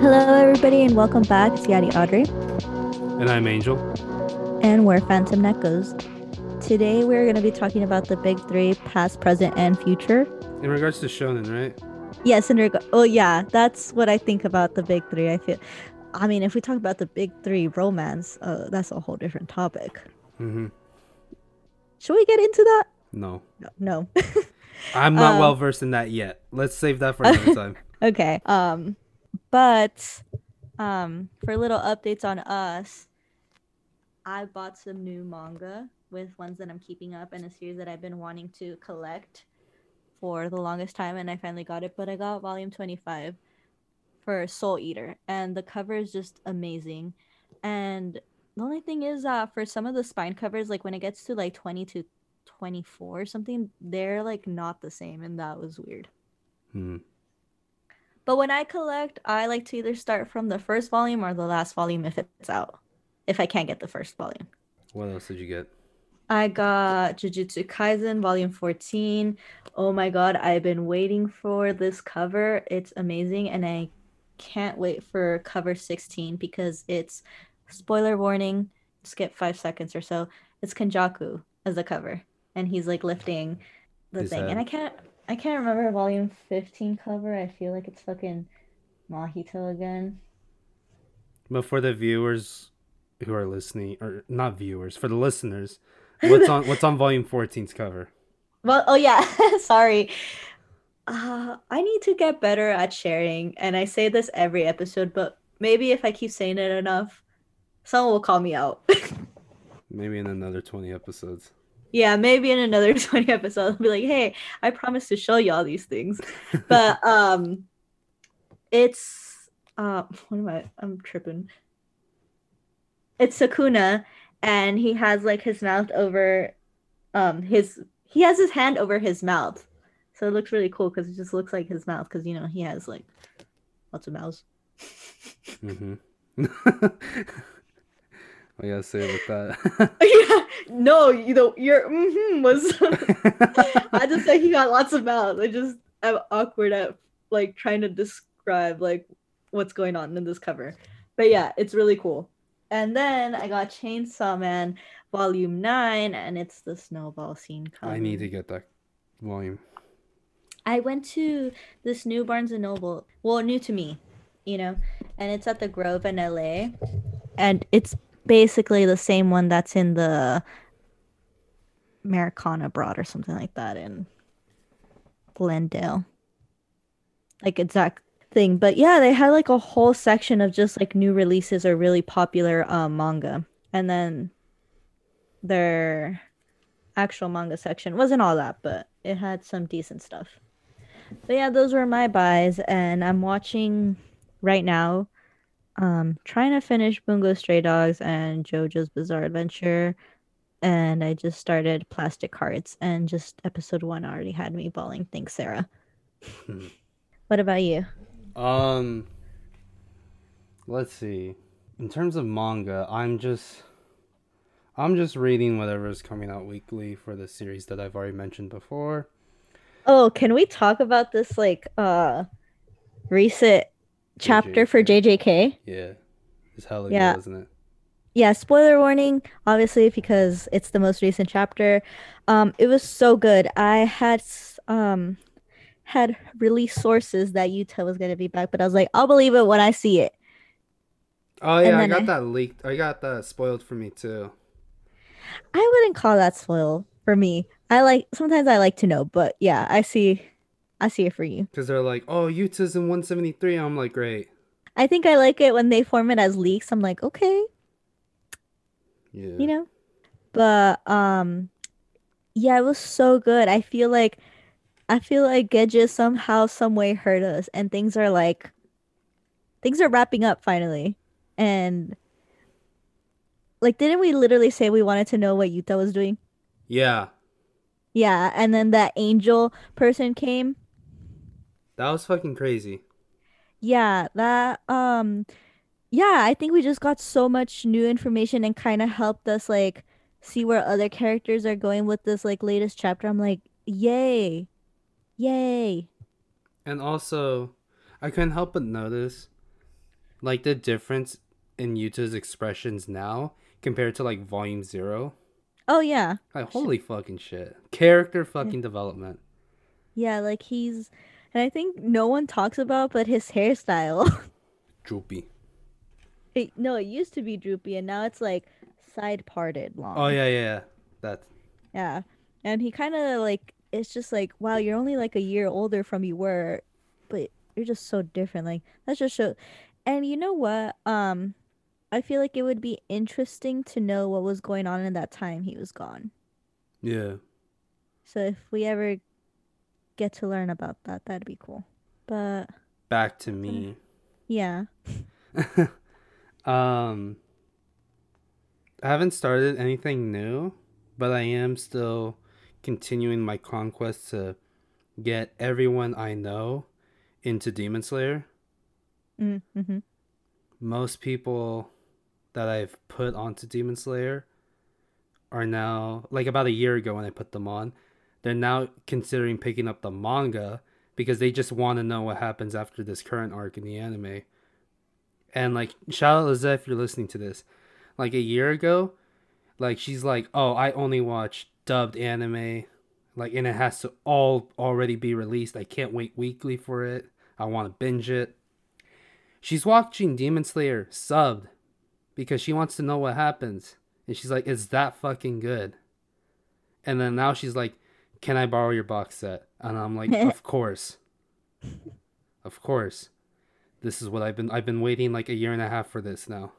Hello, everybody, and welcome back. It's Yadi Audrey, And I'm Angel. and we're Phantom Neckos. Today, we're going to be talking about the big three past, present, and future. In regards to Shonen, right? Yes, in reg- oh, yeah, that's what I think about the big three. I feel, I mean, if we talk about the big three romance, uh, that's a whole different topic. Mm-hmm. Should we get into that? No. No. no. I'm not Um, well versed in that yet. Let's save that for another time. Okay. Um, but um, for little updates on us, I bought some new manga with ones that I'm keeping up and a series that I've been wanting to collect for the longest time, and I finally got it. But I got volume 25 for Soul Eater, and the cover is just amazing. And the only thing is, uh, for some of the spine covers, like when it gets to like 20 to 24 or something, they're like not the same, and that was weird. Hmm. But when I collect, I like to either start from the first volume or the last volume if it's out. If I can't get the first volume. What else did you get? I got Jujutsu Kaisen volume 14. Oh my god, I've been waiting for this cover. It's amazing and I can't wait for cover 16 because it's spoiler warning, skip 5 seconds or so. It's Kenjaku as the cover and he's like lifting the thing. And. I can't I can't remember volume 15 cover. I feel like it's fucking Mahito again. But for the viewers who are listening, or not viewers, for the listeners, what's on what's on volume 14's cover? Well, oh yeah, sorry. Uh, I need to get better at sharing, and I say this every episode, but maybe if I keep saying it enough, someone will call me out. Maybe in another 20 episodes. yeah, maybe in another 20 episodes, I'll be like, hey, I promise to show you all these things. But um it's uh what am I I'm tripping. It's Sukuna and he has like his mouth over um his he has his hand over his mouth. So it looks really cool because it just looks like his mouth because you know he has like lots of mouths. Mm-hmm. what you gotta say about that? yeah, no, you know your mm-hmm was I just say he got lots of mouths. I just I'm awkward at like trying to describe like what's going on in this cover. But yeah, it's really cool. And then I got Chainsaw Man Volume 9 and it's the snowball scene cover. I need to get that volume. I went to this new Barnes and Noble. Well, new to me, you know, and it's at the Grove in LA. And it's basically the same one that's in the Americana Broad or something like that in Glendale. Like exact thing. But yeah, they had like a whole section of just like new releases or really popular um, manga. And then their actual manga section wasn't all that, but it had some decent stuff. But yeah, those were my buys, and I'm watching right now, um, trying to finish Bungo Stray Dogs and JoJo's Bizarre Adventure, and I just started Plastic Hearts, and just episode one already had me bawling. Thanks, Sarah. what about you? Um, let's see. In terms of manga, I'm just, I'm just reading whatever is coming out weekly for the series that I've already mentioned before. Oh, can we talk about this like uh recent chapter for JJK? Yeah, it's hella Yeah. good, isn't it? yeah spoiler warning obviously because it's the most recent chapter um it was so good i had um had release sources that Yuta was going to be back but i was like i'll believe it when i see it Oh yeah, I got I- that leaked. I got that spoiled for me too. i wouldn't call that spoil for me i like sometimes i like to know but yeah i see i see it for you Because they're like, oh, Yuta's in 173. I'm like, great. i think i like it when they form it as leaks i'm like okay Yeah. you know but um yeah it was so good i feel like i feel like Gege somehow some way hurt us and things are like things are wrapping up finally and like didn't we literally say we wanted to know what Yuta was doing Yeah. Yeah and then that angel person came That was fucking crazy. yeah that um yeah, I think we just got so much new information and kind of helped us like see where other characters are going with this like latest chapter. I'm like, yay, yay. And also, I couldn't help but notice like the difference in Yuta's expressions now compared to like volume 0. Oh yeah. Like holy fucking shit. Character Yeah, fucking development. Yeah, like he's and I think no one talks about but his hairstyle. Droopy. It, no, it used to be droopy and now it's like side parted long. Oh yeah, yeah. yeah. That Yeah. And he kind of like it's just like, wow, you're only like a year older from you were, but you're just so different. Like that's just show. And you know what? Um, I feel like it would be interesting to know what was going on in that time he was gone. yeah. So if we ever get to learn about that, that'd be cool. But Back to me. yeah. um I haven't started anything new, but I am still continuing my conquest to get everyone I know into Demon Slayer. Mm, hmm Most people that I've put onto Demon Slayer are now like about a year ago when I put them on. They're now considering picking up the manga because they just want to know what happens after this current arc in the anime. And like shout out Lizette if you're listening to this. Like a year ago, like she's like, "Oh, I only watch dubbed anime." Like and it has to all already be released. I can't wait weekly for it. I want to binge it. She's watching Demon Slayer subbed because she wants to know what happens. And she's like, "Is that fucking good?" And then now she's like, "Can I borrow your box set?" And I'm like, "Of course, of course. This is what I've been. I've been waiting like a year and a half for this now."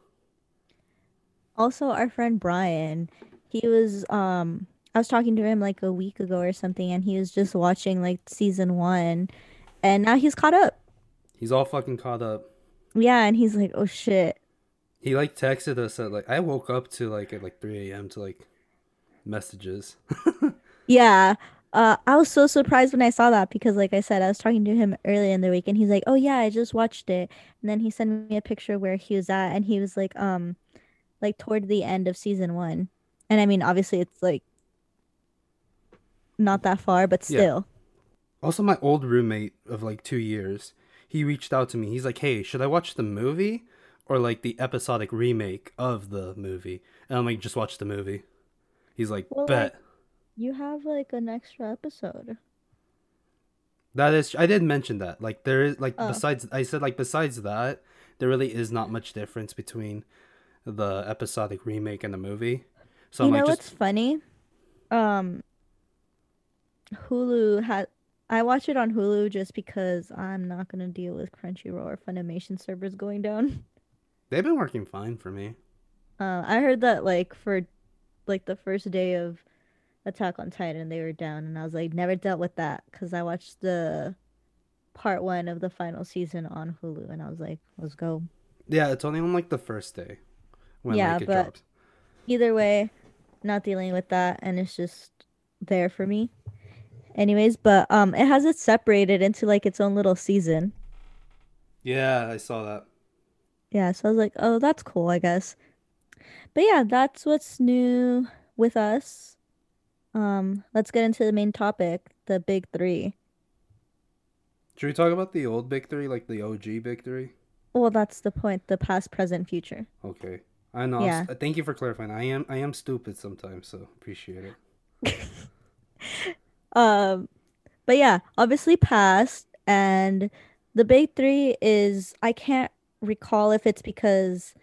Also, our friend Brian, he was um I was talking to him like a week ago or something, and he was just watching like season one, and now he's caught up. He's all fucking caught up. Yeah, and he's like, oh shit. He like texted us at like I woke up to like at like 3 a.m. to like messages. Yeah. Uh, I was so surprised when I saw that because, like I said, I was talking to him earlier in the week, and he's like, "Oh yeah, I just watched it." And then he sent me a picture where he was at, and he was like, um, like toward the end of season one. And I mean, obviously, it's like not that far, but Yeah. still. Also, my old roommate of like two years, he reached out to me. He's like, "Hey, should I watch the movie or like the episodic remake of the movie?" And I'm like, "Just watch the movie." He's like, Well, like "Bet." you have like an extra episode. That is, I did mention that. Like, there is like Oh, besides, I said like besides that, there really is not much difference between the episodic remake and the movie. So you I'm like, know just what's funny? Um, Hulu had. I watch it on Hulu just because I'm not gonna deal with Crunchyroll or Funimation servers going down. they've been working fine for me. Uh, I heard that like for like the first day of Attack on Titan, they were down, and I was like, never dealt with that because I watched the part one of the final season on Hulu, and I was like, let's go. Yeah, it's only on like the first day when Yeah, like it but drops. either way, not dealing with that, and it's just there for me. Anyways, but um, it has it separated into like its own little season. Yeah, I saw that. Yeah, so I was like, oh, that's cool, I guess. But yeah, that's what's new with us. Um, let's get into the main topic, the big three. Should we talk about the old Big Three, like the OG Big Three? Well, that's the point, the past, present, future. Okay. I know. Yeah. st- thank you for clarifying. I am I am stupid sometimes, so appreciate it. Um, but yeah, obviously past and the big three is I can't recall if it's because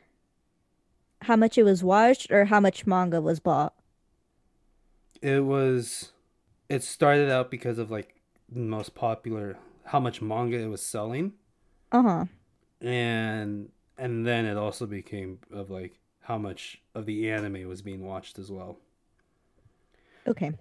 how much it was watched or how much manga was bought. It was. It started out because of like the most popular, how much manga it was selling, Uh-huh. and and then it also became of like how much of the anime was being watched as well. Okay.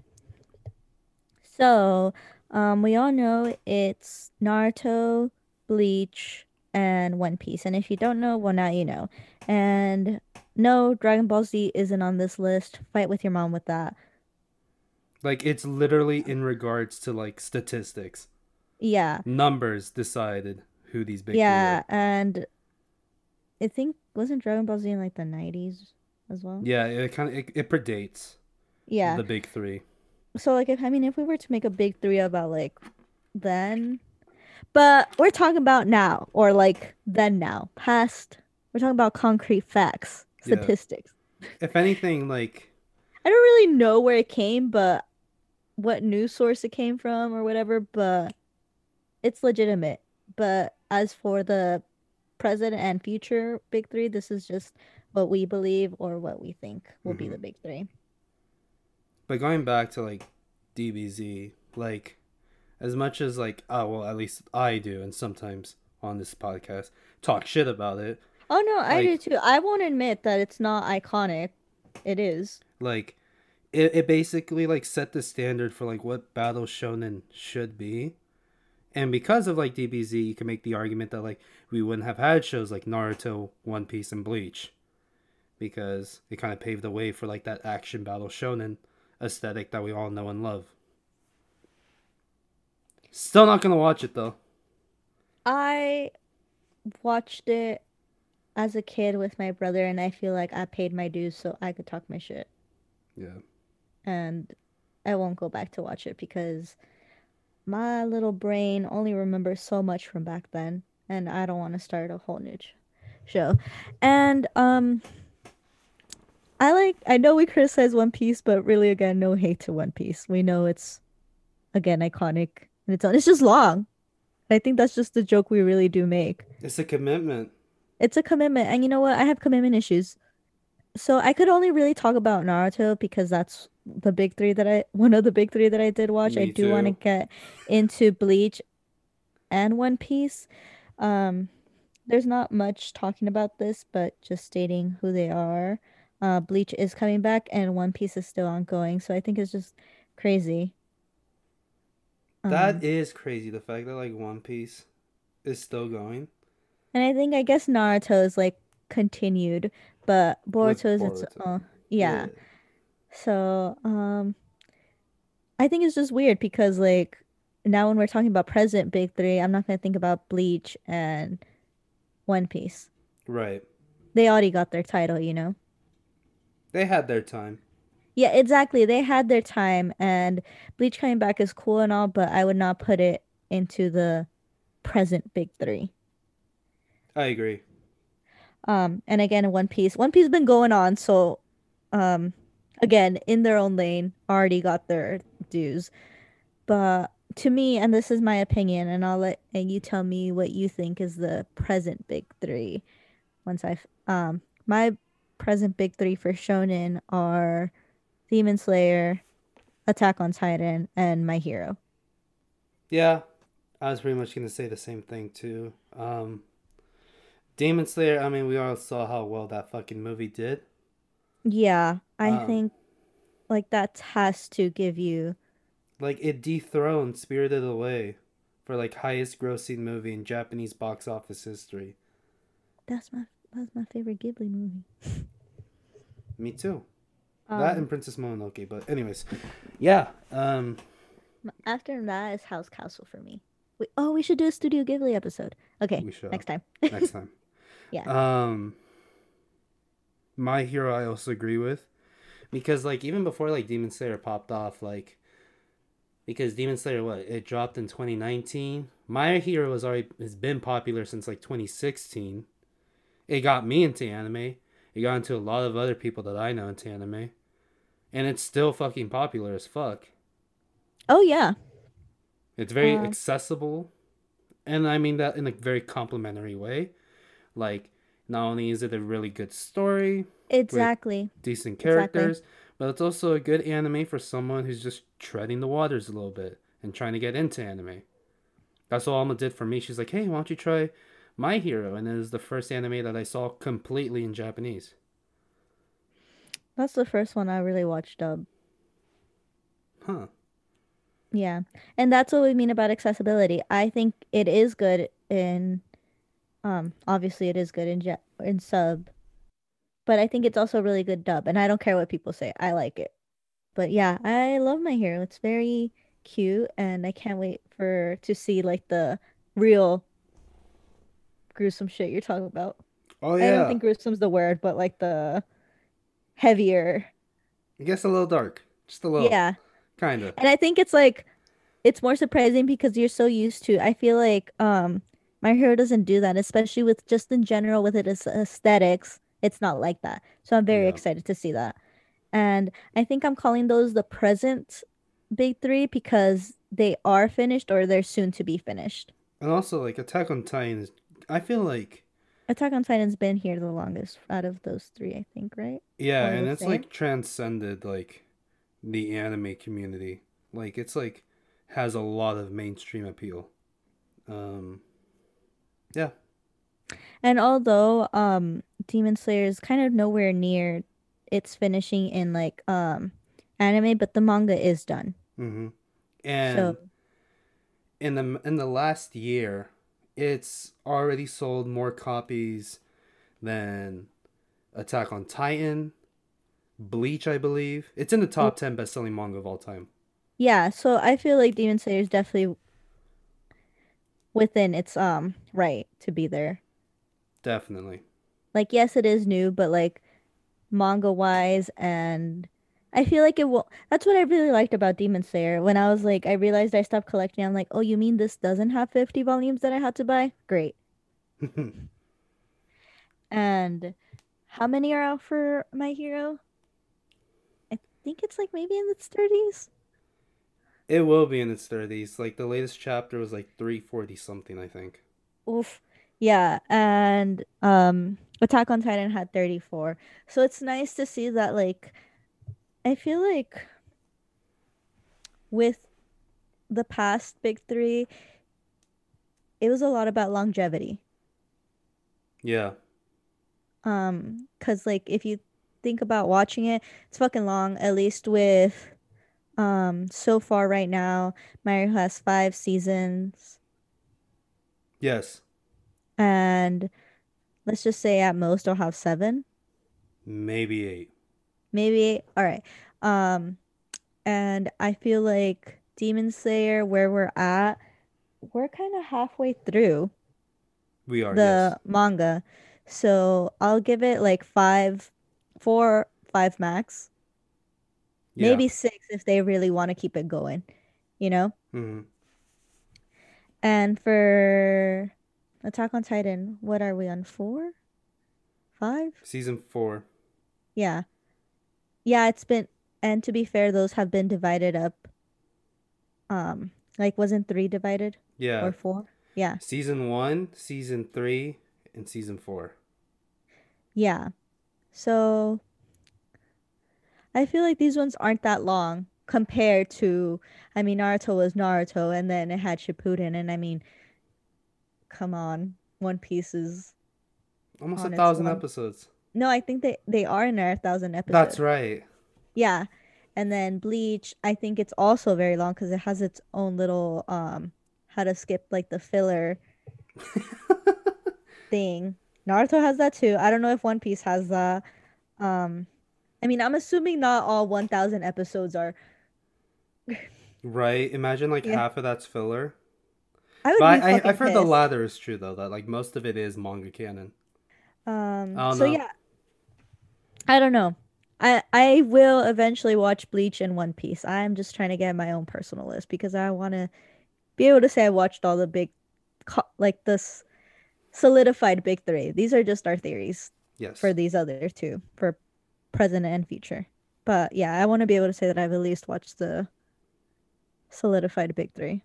So, um, we all know it's Naruto, Bleach, and One Piece. And if you don't know, well, now you know. And no, Dragon Ball Z isn't on this list. Fight with your mom with that. Like it's literally in regards to like statistics, Yeah. numbers decided who these big Yeah, are. and I think wasn't Dragon Ball Z in like the nineties as well. Yeah, it kind of it, it predates Yeah. the big three. So like if I mean if we were to make a big three about like then, but we're talking about now or like then now past. We're talking about concrete facts, Yeah. statistics. If anything, like I don't really know where it came, but what news source it came from or whatever, but it's legitimate. But as for the present and future big three, this is just what we believe or what we think will be Mhm. the big three. But going back to like DBZ, like as much as like oh well at least I do and sometimes on this podcast talk shit about it. Oh no, I Like- do too. I won't admit that it's not iconic. It is. Like it, it basically like set the standard for like what battle shonen should be. And because of like DBZ, you can make the argument that like we wouldn't have had shows like Naruto, One Piece, and Bleach. Because it kind of paved the way for like that action battle shonen aesthetic that we all know and love. Still not gonna watch it though. I watched it as a kid with my brother, and I feel like I paid my dues so I could talk my shit. Yeah. And I won't go back to watch it because my little brain only remembers so much from back then, and I don't want to start a whole new show. And um, I like. I know we criticize One Piece, but really, again, no hate to One Piece. We know it's again iconic and it's on. It's just long. I think that's just the joke we really do make. It's a commitment. It's a commitment, and you know what? I have commitment issues. So I could only really talk about Naruto because that's the big three that I one of the big three that I did watch. I do want to get into Bleach and One Piece. Um, there's not much talking about this, but just stating who they are. Uh, Bleach is coming back, and One Piece is still ongoing. So I think it's just crazy. That Um, is crazy. The fact that like One Piece is still going. and I think I guess Naruto is like continued, but With Boruto is its own. Yeah. So, um, I think it's just weird because like now when we're talking about present big three, I'm not gonna think about Bleach and One Piece. Right. They already got their title, you know? They had their time. Yeah, exactly. They had their time and Bleach coming back is cool and all, but I would not put it into the present big three. I agree. Um, and again, One Piece. One Piece has been going on, so um, again, in their own lane, already got their dues. But to me, and this is my opinion, and I'll let and you tell me what you think is the present big three. Once I've um, my present big three for Shonen are Demon Slayer, Attack on Titan, and My Hero. Yeah, I was pretty much gonna say the same thing too. Um, Demon Slayer. I mean, we all saw how well that fucking movie did. Yeah, I Um, think like that has to give you Like it dethroned Spirited Away for like highest grossing movie in Japanese box office history. that's my that's my favorite Ghibli movie. Me too. That Um, and Princess Mononoke. But anyways, yeah. Um, After that is Howl's Castle for me. We, oh, we should do a Studio Ghibli episode. Okay, we should next time. next time. Yeah. Um My Hero I also agree with because like even before like Demon Slayer popped off like because Demon Slayer what it dropped in 2019. My Hero was already has been popular since like 2016. It got me into anime. It got into a lot of other people that I know into anime. And it's still fucking popular as fuck. Oh yeah, It's very Um, accessible, and I mean that in a very complimentary way. Like, not only is it a really good story, exactly. decent Exactly. characters, but it's also a good anime for someone who's just treading the waters a little bit and trying to get into anime. That's all Alma did for me. She's like, "Hey, why don't you try My Hero?" And it was the first anime that I saw completely in Japanese. That's the first one I really watched dub. Huh? Yeah, and that's what we mean about accessibility. I think it is good in, um, obviously it is good in ja- in sub, but I think it's also really good dub. And I don't care what people say. I like it. But yeah, I love My Hero. It's very cute, and I can't wait for to see like the real gruesome shit you're talking about. Oh yeah. I don't think gruesome's the word, but like the heavier. I guess a little dark. Just a little. Yeah. Kinda. And I think it's like it's more surprising because you're so used to. I feel like um My Hero doesn't do that, especially with just in general with it as aesthetics. It's not like that. So I'm very Yeah. excited to see that. And I think I'm calling those the present big three because they are finished or they're soon to be finished. And also like Attack on Titan is I feel like Attack on Titan's been here the longest out of those three, I think, right? yeah, and it's like transcended like the anime community. Like it's like has a lot of mainstream appeal. Um yeah. And although um Demon Slayer is kind of nowhere near its finishing in like um anime, but the manga is done. Mhm. And So in the in the last year, it's already sold more copies than Attack on Titan, Bleach, I believe. It's in the top 10 best-selling manga of all time. yeah, so I feel like Demon Slayer is definitely within its um right to be there. Definitely. Like yes, it is new, but like manga wise and I feel like it will that's what I really liked about Demon Slayer. When I was like I realized I stopped collecting, I'm like, "Oh, you mean this doesn't have 50 volumes that I had to buy?" Great. And how many are out for My Hero? I think it's like maybe in its 30s. it will be in its 30s. Like the latest chapter was like 340 something, I think. Oof. Yeah, and um Attack on Titan had 34. So it's nice to see that like I feel like with the past big 3, it was a lot about longevity. Yeah. Um, cause like if you think about watching it, it's fucking long, at least with um so far right now, Hero has 5 seasons Yes. and let's just say at most I'll have 7. Maybe 8. Maybe all right. Um, and I feel like Demon Slayer, where we're at, we're kind of halfway through We are, yes. the manga. So I'll give it like five, four, five max, Yeah. maybe six if they really want to keep it going, you know? hmm And for Attack on Titan, what are we on? Four? Five? Season 4. Yeah. Yeah, it's been, and to be fair, those have been divided up. Um, like wasn't three divided Yeah. or four? Yeah. Season 1, Season 3, and Season 4. Yeah. So I feel like these ones aren't that long compared to, I mean, Naruto was Naruto and then it had Shippuden, and I mean, come on, One Piece is Almost On a thousand episodes. No, I think they they are in their thousand episodes. That's right. Yeah. And then Bleach, I think it's also very long because it has its own little um how to skip like the filler thing. Naruto has that too. I don't know if One Piece has that. Um I mean, I'm assuming not all 1000 episodes are Right. Imagine like Yeah. half of that's filler. I would But be I, I've heard the latter is true though. That like most of it is manga canon. Um so know. yeah. I don't know. I I will eventually watch Bleach and One Piece. I'm just trying to get my own personal list because I want to be able to say I watched all the big like this solidified big 3. These are just our theories Yes. for these other two for present and future. But yeah, I want to be able to say that I've at least watched the solidified big 3.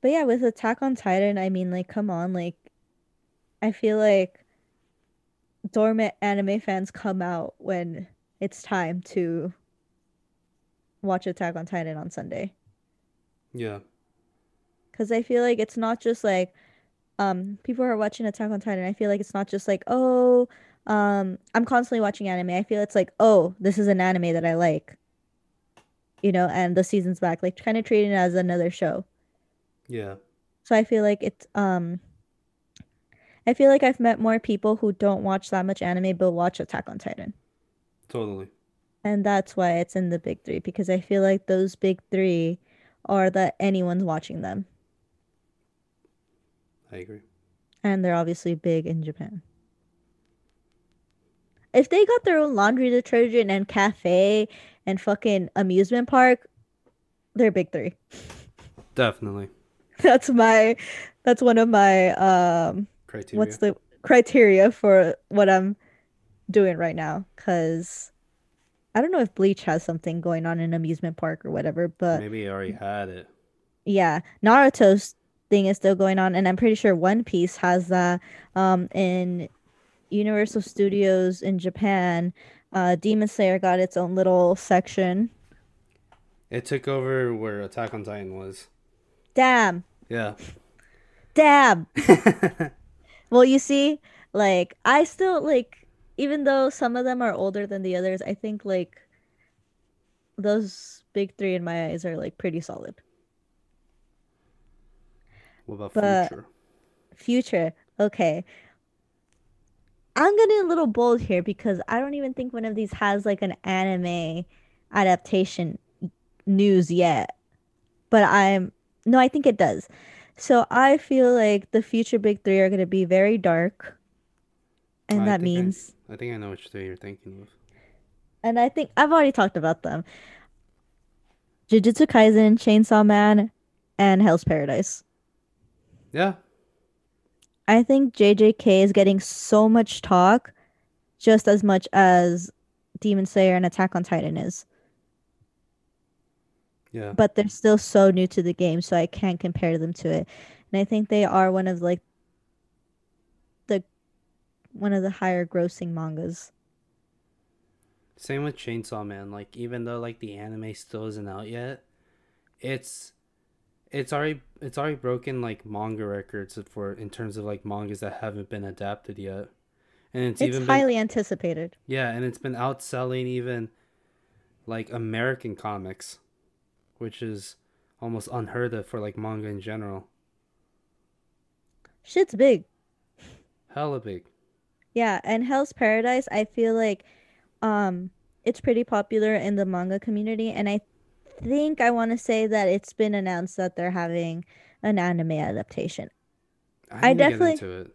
But yeah, with Attack on Titan, I mean like come on, like I feel like dormant anime fans come out when it's time to watch Attack on Titan on Sunday. Yeah. Because I feel like it's not just like um people are watching Attack on Titan. I feel like it's not just like, oh, um, I'm constantly watching anime. I feel it's like, oh, this is an anime that I like. You know, and the season's back, like kind of treating it as another show. Yeah. So I feel like it's um I feel like I've met more people who don't watch that much anime but watch Attack on Titan. Totally. And that's why it's in the big three, because I feel like those big three are that anyone's watching them. I agree. And they're obviously big in Japan. if they got their own laundry detergent and cafe and fucking amusement park, they're big three. Definitely. That's my that's one of my um Criteria. what's the criteria for what I'm doing right now cuz I don't know if Bleach has something going on in amusement park or whatever, but Maybe he already had it. yeah, Naruto's thing is still going on and I'm pretty sure One Piece has that um in Universal Studios in Japan. Uh Demon Slayer got its own little section. It took over where Attack on Titan was. Damn. Yeah. Damn. Well, you see, like I still like even though some of them are older than the others, I think like those big three in my eyes are like pretty solid. what about But- Future? Future, okay. I'm getting a little bold here because I don't even think one of these has like an anime adaptation news yet. But I'm no, I think it does. So I feel like the future big three are gonna be very dark. And that think I- means I think I know which three you're thinking of. And I think I've already talked about them. Jujutsu Kaisen, Chainsaw Man, and Hell's Paradise. Yeah. I think JJK is getting so much talk, just as much as Demon Slayer and Attack on Titan is. Yeah. But they're still so new to the game, so I can't compare them to it. And I think they are one of like the one of the higher grossing mangas. Same with Chainsaw Man. Like even though like the anime still isn't out yet, it's it's already it's already broken like manga records for in terms of like mangas that haven't been adapted yet. And it's, It's even been highly anticipated. yeah, and it's been outselling even like American comics, which is almost unheard of for like manga in general. Shit's big. Hella big. Yeah, and Hell's Paradise, I feel like um it's pretty popular in the manga community and I think I want to say that it's been announced that they're having an anime adaptation. I get definitely- into it.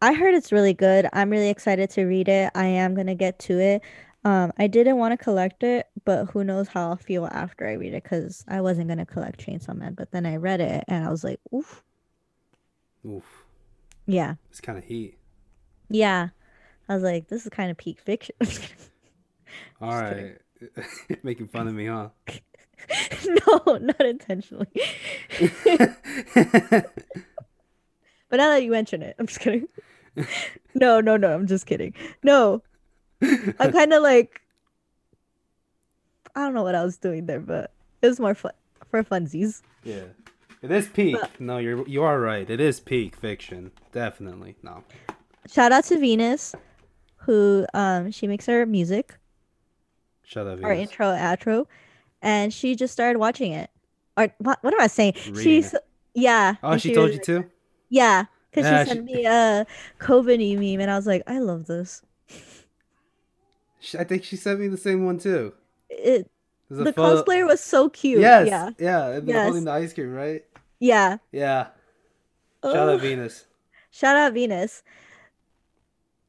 I heard it's really good. I'm really excited to read it. I am going to get to it. Um I didn't want to collect it, but who knows how I'll feel after I read it cuz I wasn't going to collect Chainsaw Man, but then I read it and I was like, "Oof." Oof, Yeah. it's kind of heat. Yeah. I was like, this is kind of peak fiction. All right, making fun of me, huh? no, not intentionally. But now that you mention it, I'm just kidding. No, no, no, I'm just kidding. No, I'm kind of like, I don't know what I was doing there, but it was more fun for funsies. Yeah. It is peak. But- No, you're you are right. It is peak fiction. Definitely. No. Shout out to Venus, who um she makes our music, Shut up. our intro, outro, and she just started watching it. Or what? What am I saying? Reading She's it. yeah. Oh, and she told was you too? Yeah, because she sent she- me a COVID meme, and I was like, I love this. She- I think she sent me the same one too. It the photo- cosplayer was so cute. Yes. Yeah. Yeah. And Yes. holding the ice cream, right? Yeah. Yeah. Shout Oh, out Venus. shout out Venus.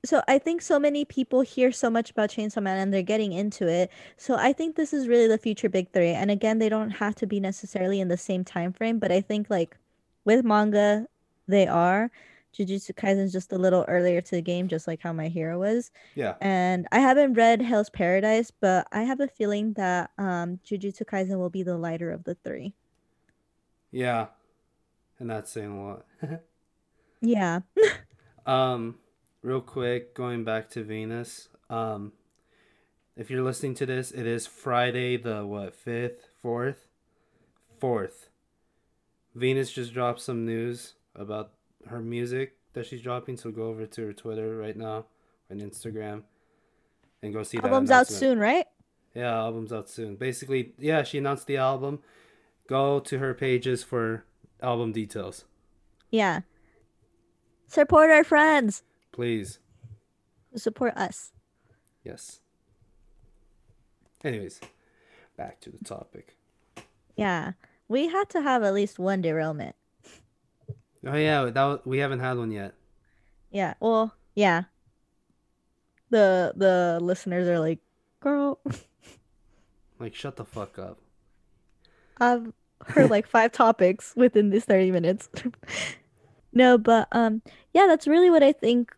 So I think so many people hear so much about Chainsaw Man and they're getting into it. So I think this is really the future big three. And again, they don't have to be necessarily in the same time frame, but I think like with manga, they are. Jujutsu Kaisen's just a little earlier to the game, just like how My Hero was. Yeah. And I haven't read Hell's Paradise, but I have a feeling that um Jujutsu Kaisen will be the lighter of the three. Yeah. And that's saying a lot. Yeah. Um, real quick, going back to Venus. Um, if you're listening to this, it is Friday the what fifth, fourth, fourth. Venus just dropped some news about her music that she's dropping, so go over to her Twitter right now and Instagram, and go see that. Album's out soon, right? Yeah, album's out soon. Basically, yeah, she announced the album. Go to her pages for album details, Yeah. Support our friends please. support us. Yes. Anyways, back to the topic. Yeah. We had to have at least one derailment. Oh yeah, that was, we haven't had one yet. Yeah. Well, yeah. the the listeners are like, girl, Like, shut the fuck up. I've heard like five topics within these 30 minutes. no, but um yeah, that's really what I think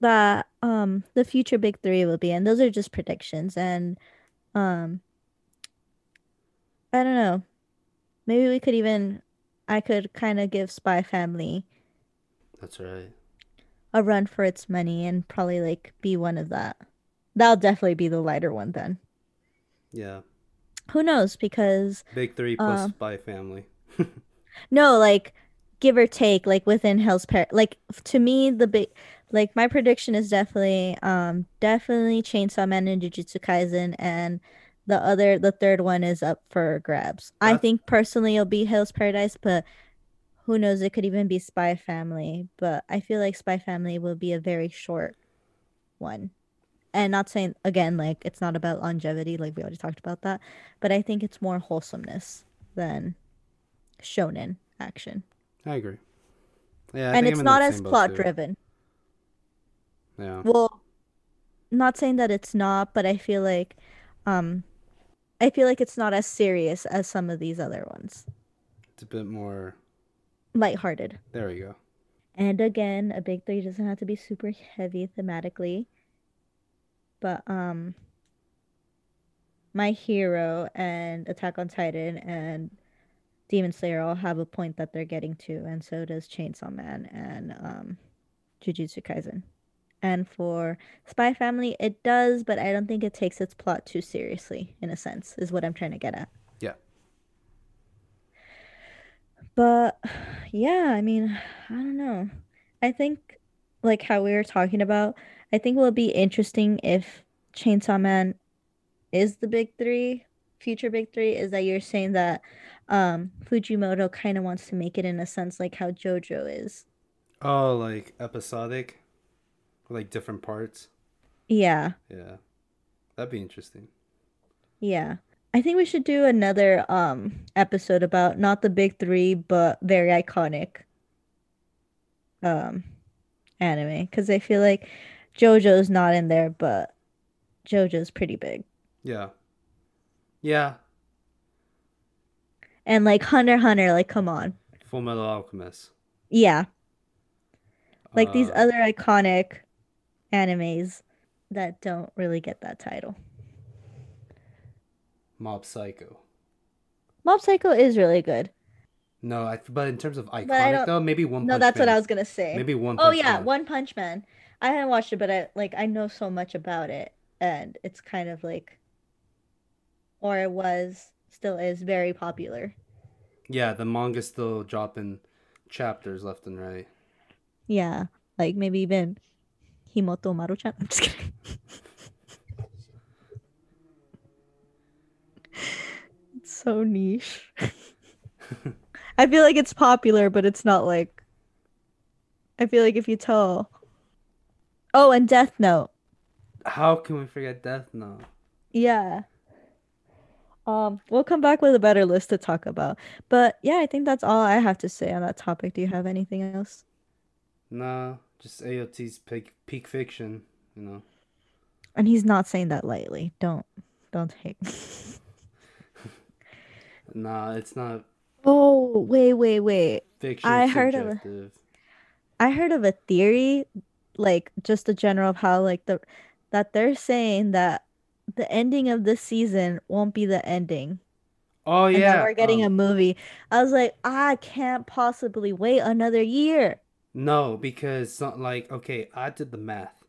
that um the future big three will be. And those are just predictions. And um I don't know. Maybe we could even I could kind of give Spy Family That's right. a run for its money and probably like be one of that. That'll definitely be the lighter one then. Yeah. Who knows? Because Big three plus Um, Spy Family. no, like give or take, like within Hell's Par like to me the big like my prediction is definitely um definitely Chainsaw Man and Jujutsu Kaisen and the other the third one is up for grabs. I think personally it'll be Hell's Paradise, but who knows? It could even be Spy Family. But I feel like Spy Family will be a very short one. And not saying again, like it's not about longevity, like we already talked about that, but I think it's more wholesomeness than shonen action. I agree. Yeah, I and it's not as plot driven. Yeah. Well, not saying that it's not, but I feel like um I feel like it's not as serious as some of these other ones. It's a bit more. Lighthearted. There we go. And again, a big three doesn't have to be super heavy thematically. But um My Hero and Attack on Titan and Demon Slayer all have a point that they're getting to, and so does Chainsaw Man and um Jujutsu Kaisen. And for Spy Family, it does, but I don't think it takes its plot too seriously, in a sense, is what I'm trying to get at. Yeah. But yeah, I mean, I don't know. I think like how we were talking about, I think it will be interesting if Chainsaw Man is the big three, future big three, is that you're saying that um Fujimoto kind of wants to make it in a sense like how JoJo is. Oh, like episodic? Like different parts? Yeah, Yeah. That'd be interesting. yeah. I think we should do another um episode about not the big three, but very iconic um anime because I feel like JoJo's not in there, but JoJo's pretty big. Yeah. Yeah. And like Hunter Hunter, like come on. Full Metal Alchemist. Yeah, like these Uh, other iconic animes that don't really get that title. Mob Psycho. Mob Psycho is really good. No, I, but in terms of iconic though, maybe One No, Punch that's what I was gonna say. Maybe One Oh Punch oh yeah, Man. One Punch Man. I haven't watched it, but I like I know so much about it, and it's kind of like, or it was, still is very popular. Yeah, the manga's still dropping chapters left and right. Yeah, like maybe even Himouto Umaru-chan. I'm just kidding. it's so niche. I feel like it's popular, but it's not like. I feel like if you tell. Oh, and Death Note. How can we forget Death Note? Yeah. Um, we'll come back with a better list to talk about. But yeah, I think that's all I have to say on that topic. Do you have anything else? Nah, just AOT's peak, peak fiction, you know. And he's not saying that lightly. Don't don't take. Nah, it's not Oh, wait, wait, wait. fiction I heard of a- subjective. I heard of a theory, like just a general of how like the that they're saying that the ending of this season won't be the ending. Oh yeah. we're getting a um, movie. I was like, I can't possibly wait another year. No, because some, like okay, I did the math.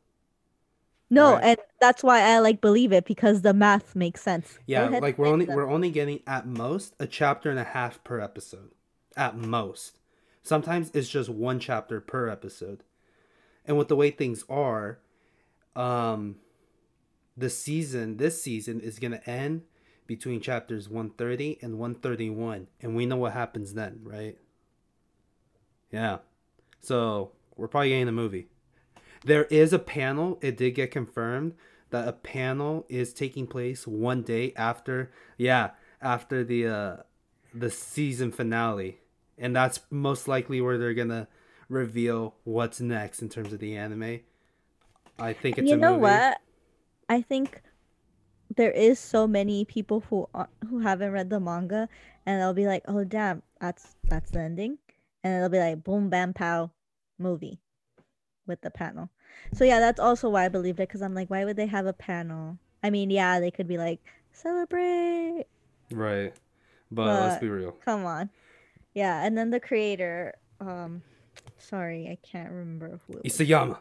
No, Right. and that's why I like believe it because the math makes sense. Yeah, like we're only we're only getting at most a chapter and a half per episode. At most. Sometimes it's just one chapter per episode. And with the way things are, um the season this season is going to end between chapters 130 and 131 and we know what happens then, right? Yeah. So, we're probably getting a movie. There is a panel, it did get confirmed that a panel is taking place one day after yeah, after the uh the season finale. And that's most likely where they're going to reveal what's next in terms of the anime. I think it's You a know movie. what? I think there is so many people who who haven't read the manga and they'll be like, "Oh damn, that's that's the ending." And it'll be like boom bam pow movie with the panel. So yeah, that's also why I believed it cuz I'm like, why would they have a panel? I mean, yeah, they could be like, "Celebrate." Right. But, But- let's be real. Come on. Yeah, and then the creator um sorry, I can't remember who it was. Isayama.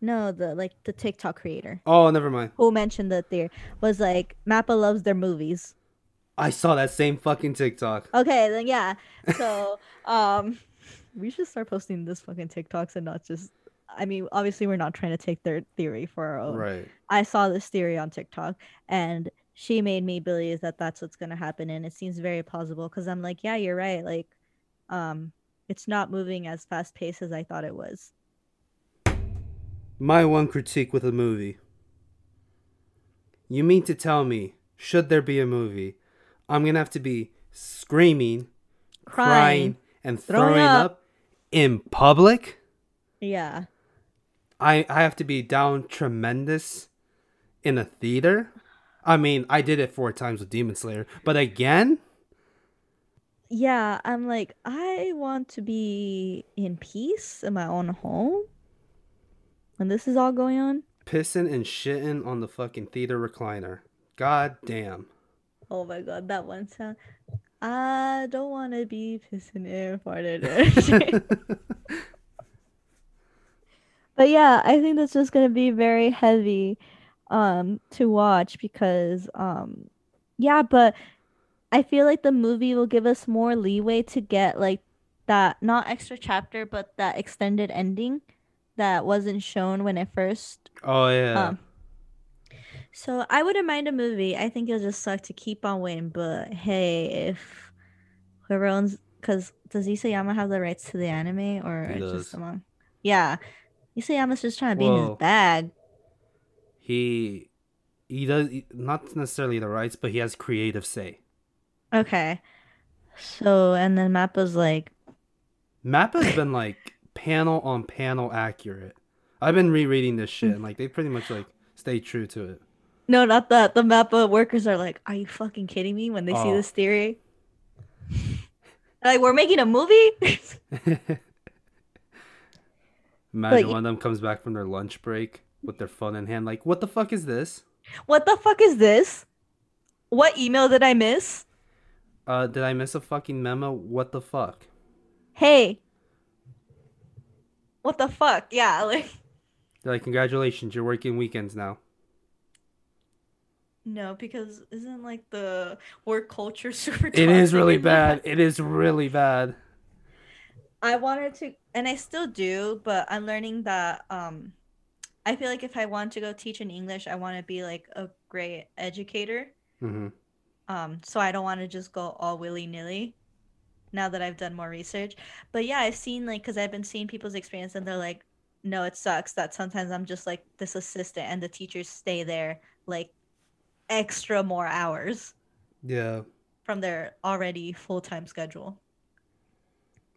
No, the like the TikTok creator Oh, never mind. who mentioned that there was like Mappa loves their movies. I saw that same fucking TikTok. Okay, then yeah. So um we should start posting this fucking TikToks and not just I mean, obviously we're not trying to take their theory for our own. Right. I saw this theory on TikTok and she made me believe that that's what's going to happen and it seems very plausible cuz I'm like, yeah, you're right. Like um it's not moving as fast paced as I thought it was. My one critique with a movie. You mean to tell me, should there be a movie, I'm gonna have to be screaming, crying, Crying. and Throwing throwing up. up. in public? Yeah. I I have to be down tremendous in a theater? I mean, I did it four times with Demon Slayer, but again? Yeah, I'm like I want to be in peace in my own home when this is all going on. Pissing and shitting on the fucking theater recliner. God damn. Oh my god, that one sound. I don't want to be pissing and farted. and shit. but yeah, I think that's just gonna be very heavy um to watch because um yeah, but I feel like the movie will give us more leeway to get like that not extra chapter but that extended ending that wasn't shown when it first oh yeah. um, so I wouldn't mind a movie. I think it'll just suck to keep on waiting. But hey, if whoever owns, because does Isayama have the rights to the anime or He it's does. just among? Yeah, Isayama's just trying to be in his bag. he he does not necessarily the rights, but he has creative say. Okay. So and then Mappa's like, Mappa's been like panel on panel accurate. I've been rereading this shit and like they pretty much like stay true to it. No, not that. The Mappa workers are like, are you fucking kidding me? When they see Oh. this theory, like we're making a movie. Imagine y- one of them comes back from their lunch break with their phone in hand, like, what the fuck is this? what the fuck is this? What email did I miss? Uh, did I miss a fucking memo? What the fuck? hey what the fuck yeah like They're like, congratulations, you're working weekends now. No because isn't like the work culture super It is really bad. It is really bad. i wanted to and i still do but i'm learning that um i feel like if i want to go teach in english i want to be like a great educator hmm um so i don't want to just go all willy-nilly now that i've done more research but yeah i've seen like because i've been seeing people's experience and they're like no it sucks that sometimes i'm just like this assistant and the teachers stay there like extra more hours Yeah. from their already full-time schedule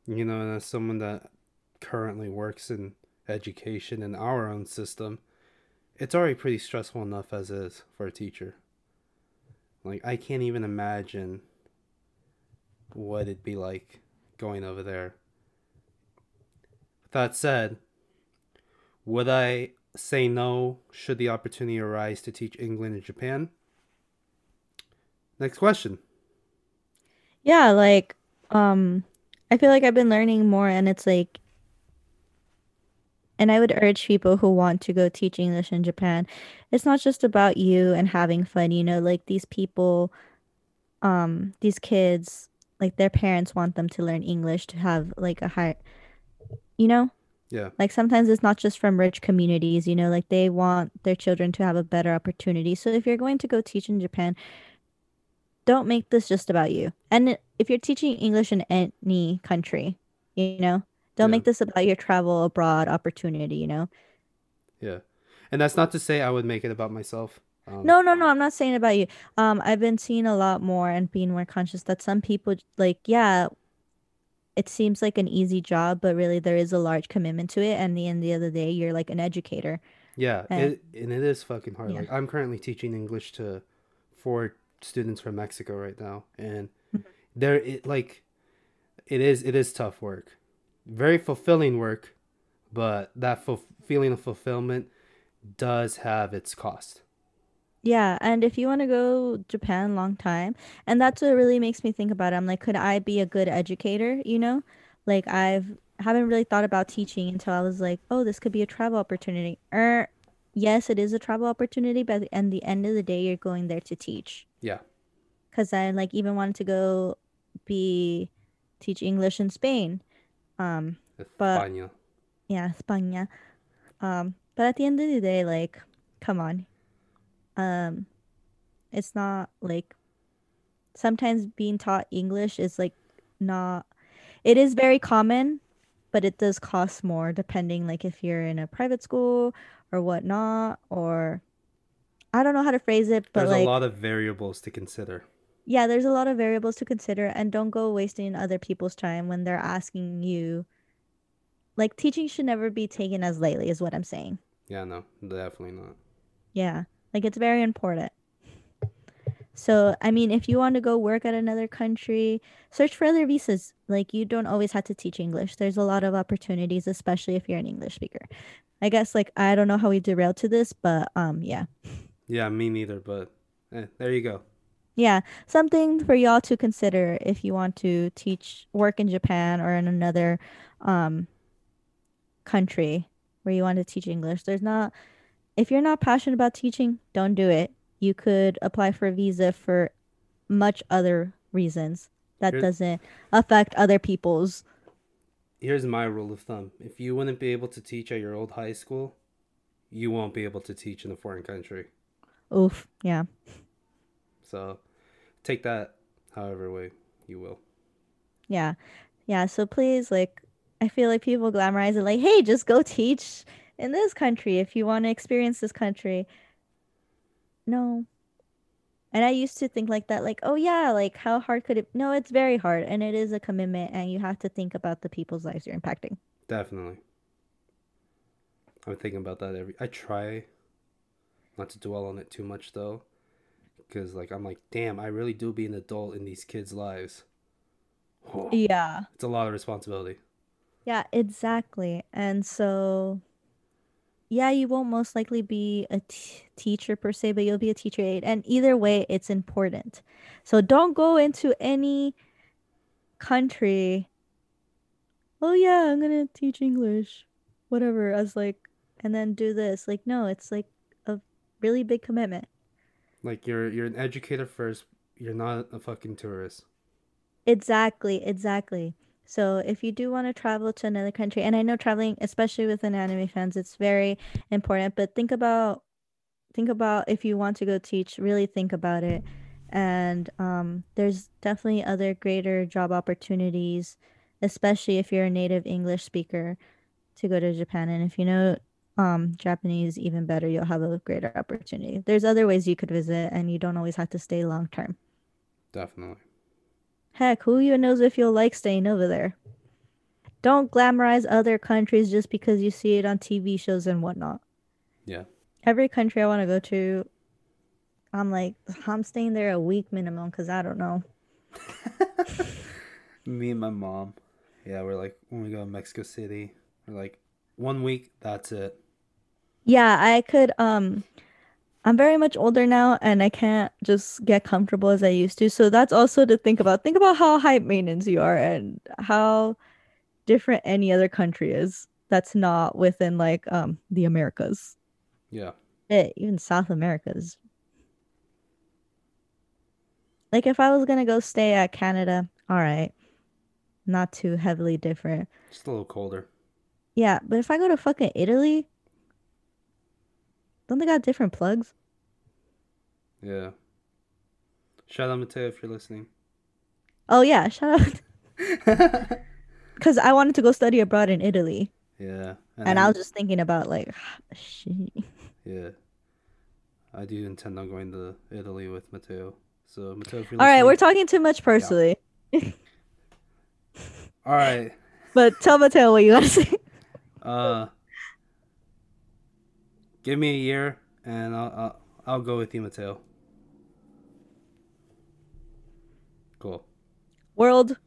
You know, and as someone that currently works in education in our own system, it's already pretty stressful enough as is for a teacher. Like, I can't even imagine what it'd be like going over there. With that said, would I say no should the opportunity arise to teach England and Japan? Next question. yeah like um i feel like i've been learning more and it's like and i would urge people who want to go teach english in japan it's not just about you and having fun you know like these people um these kids like their parents want them to learn english to have like a high you know Yeah. like sometimes it's not just from rich communities you know like they want their children to have a better opportunity so if you're going to go teach in japan don't make this just about you and if you're teaching english in any country you know don't Yeah. make this about your travel abroad opportunity you know Yeah. And that's not to say I would make it about myself. Um, no no no i'm not saying about you um i've been seeing a lot more and being more conscious that some people like yeah it seems like an easy job, but really there is a large commitment to it. And the end of the day, you're like an educator. Yeah, And it, and it is fucking hard. yeah. Like I'm currently teaching English to four students from Mexico right now, and there it like it is it is tough work, very fulfilling work, but that ful- feeling of fulfillment does have its cost. Yeah, and if you want to go Japan long time, and that's what really makes me think about it. I'm like, could I be a good educator, you know? Like I've haven't really thought about teaching until I was like, oh, this could be a travel opportunity. Er, yes, it is a travel opportunity, but at the end of the day, you're going there to teach. Yeah, Because I like even wanted to go be teach English in Spain. Um, But- España. yeah, España. Um, but at the end of the day, like, come on. Um, it's not like sometimes being taught English is like not it is very common, but it does cost more depending like if you're in a private school or whatnot, or I don't know how to phrase it, but There's like a lot of variables to consider. yeah, there's a lot of variables to consider and don't go wasting other people's time when they're asking you like teaching should never be taken as lightly is what I'm saying. Yeah, no, definitely not. Yeah, like it's very important. So, I mean, if you want to go work at another country, search for other visas. Like, you don't always have to teach English. There's a lot of opportunities, especially if you're an English speaker. I guess, like, I don't know how we derailed to this, but um, yeah. Yeah, me neither. But eh, there you go. Yeah, something for y'all to consider if you want to teach, work in Japan or in another um country where you want to teach English. There's not, if you're not passionate about teaching, don't do it. You could apply for a visa for much other reasons that Here- doesn't affect other people's. Here's my rule of thumb: if you wouldn't be able to teach at your old high school, you won't be able to teach in a foreign country. Oof, yeah. So, take that however way you will. Yeah. Yeah. So please, like, I feel like people glamorize it like, hey, just go teach in this country if you want to experience this country. No. And I used to think like that, like, oh yeah, like how hard could it? No, it's very hard and it is a commitment and you have to think about the people's lives you're impacting. Definitely. I'm thinking about that every. I try not to dwell on it too much though, because like I'm like, damn, I really do be an adult in these kids' lives. Oh, Yeah. it's a lot of responsibility. Yeah, exactly. And so, yeah, you won't most likely be a t teacher per se, but you'll be a teacher aide. And either way, it's important. So don't go into any country. Oh yeah, I'm gonna teach English, whatever, as like, and then do this. Like, no, it's like a really big commitment. Like you're you're an educator first. You're not a fucking tourist. Exactly, exactly. So if you do want to travel to another country, and I know traveling, especially with an anime fans, it's very important, but think about think about if you want to go teach, really think about it. And um, there's definitely other greater job opportunities, especially if you're a native English speaker, to go to Japan. And if you know um, Japanese even better, you'll have a greater opportunity. There's other ways you could visit, and you don't always have to stay long term. Definitely. Heck, who even knows if you'll like staying over there? Don't glamorize other countries just because you see it on TV shows and whatnot. Yeah. Every country I want to go to, I'm like, I'm staying there a week minimum because I don't know. Me and my mom. Yeah, we're like when we go to Mexico City, we're like one week. That's it. Yeah, I could, um, I'm very much older now and I can't just get comfortable as I used to. So that's also to think about. Think about how high maintenance you are and how different any other country is that's not within like um the Americas. Yeah. Shit, even South America's. Like if I was gonna go stay at Canada, all right, not too heavily different. Just a little colder. Yeah, but if I go to fucking Italy, don't they got different plugs? Yeah. Shout out Mateo if you're listening. Oh yeah, shout out. Because I wanted to go study abroad in Italy, yeah. and I was just thinking about like, shit. Yeah. I do intend on going to Italy with Matteo. So Matteo, if you're All right, we're talking too much personally. All right. But tell Matteo what you want to say. Uh, give me a year, and I'll I'll, I'll go with you, Mateo. Cool. World,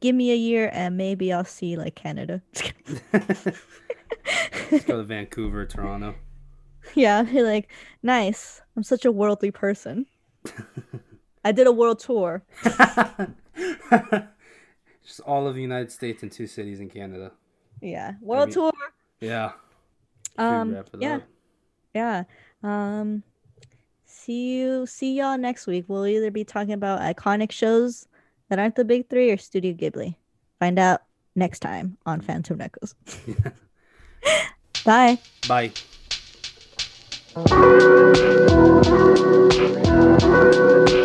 give me a year and maybe I'll see like Canada. Let's go to Vancouver, Toronto. yeah, you're like, nice. I'm such a worldly person. I did a world tour. Just all of the United States and two cities in Canada. Yeah, world tour. Yeah. Um, yeah. up? Yeah. Um see you see y'all next week. We'll either be talking about iconic shows that aren't the big 3 or Studio Ghibli. Find out next time on Phantom Echoes. Bye. Bye. Thank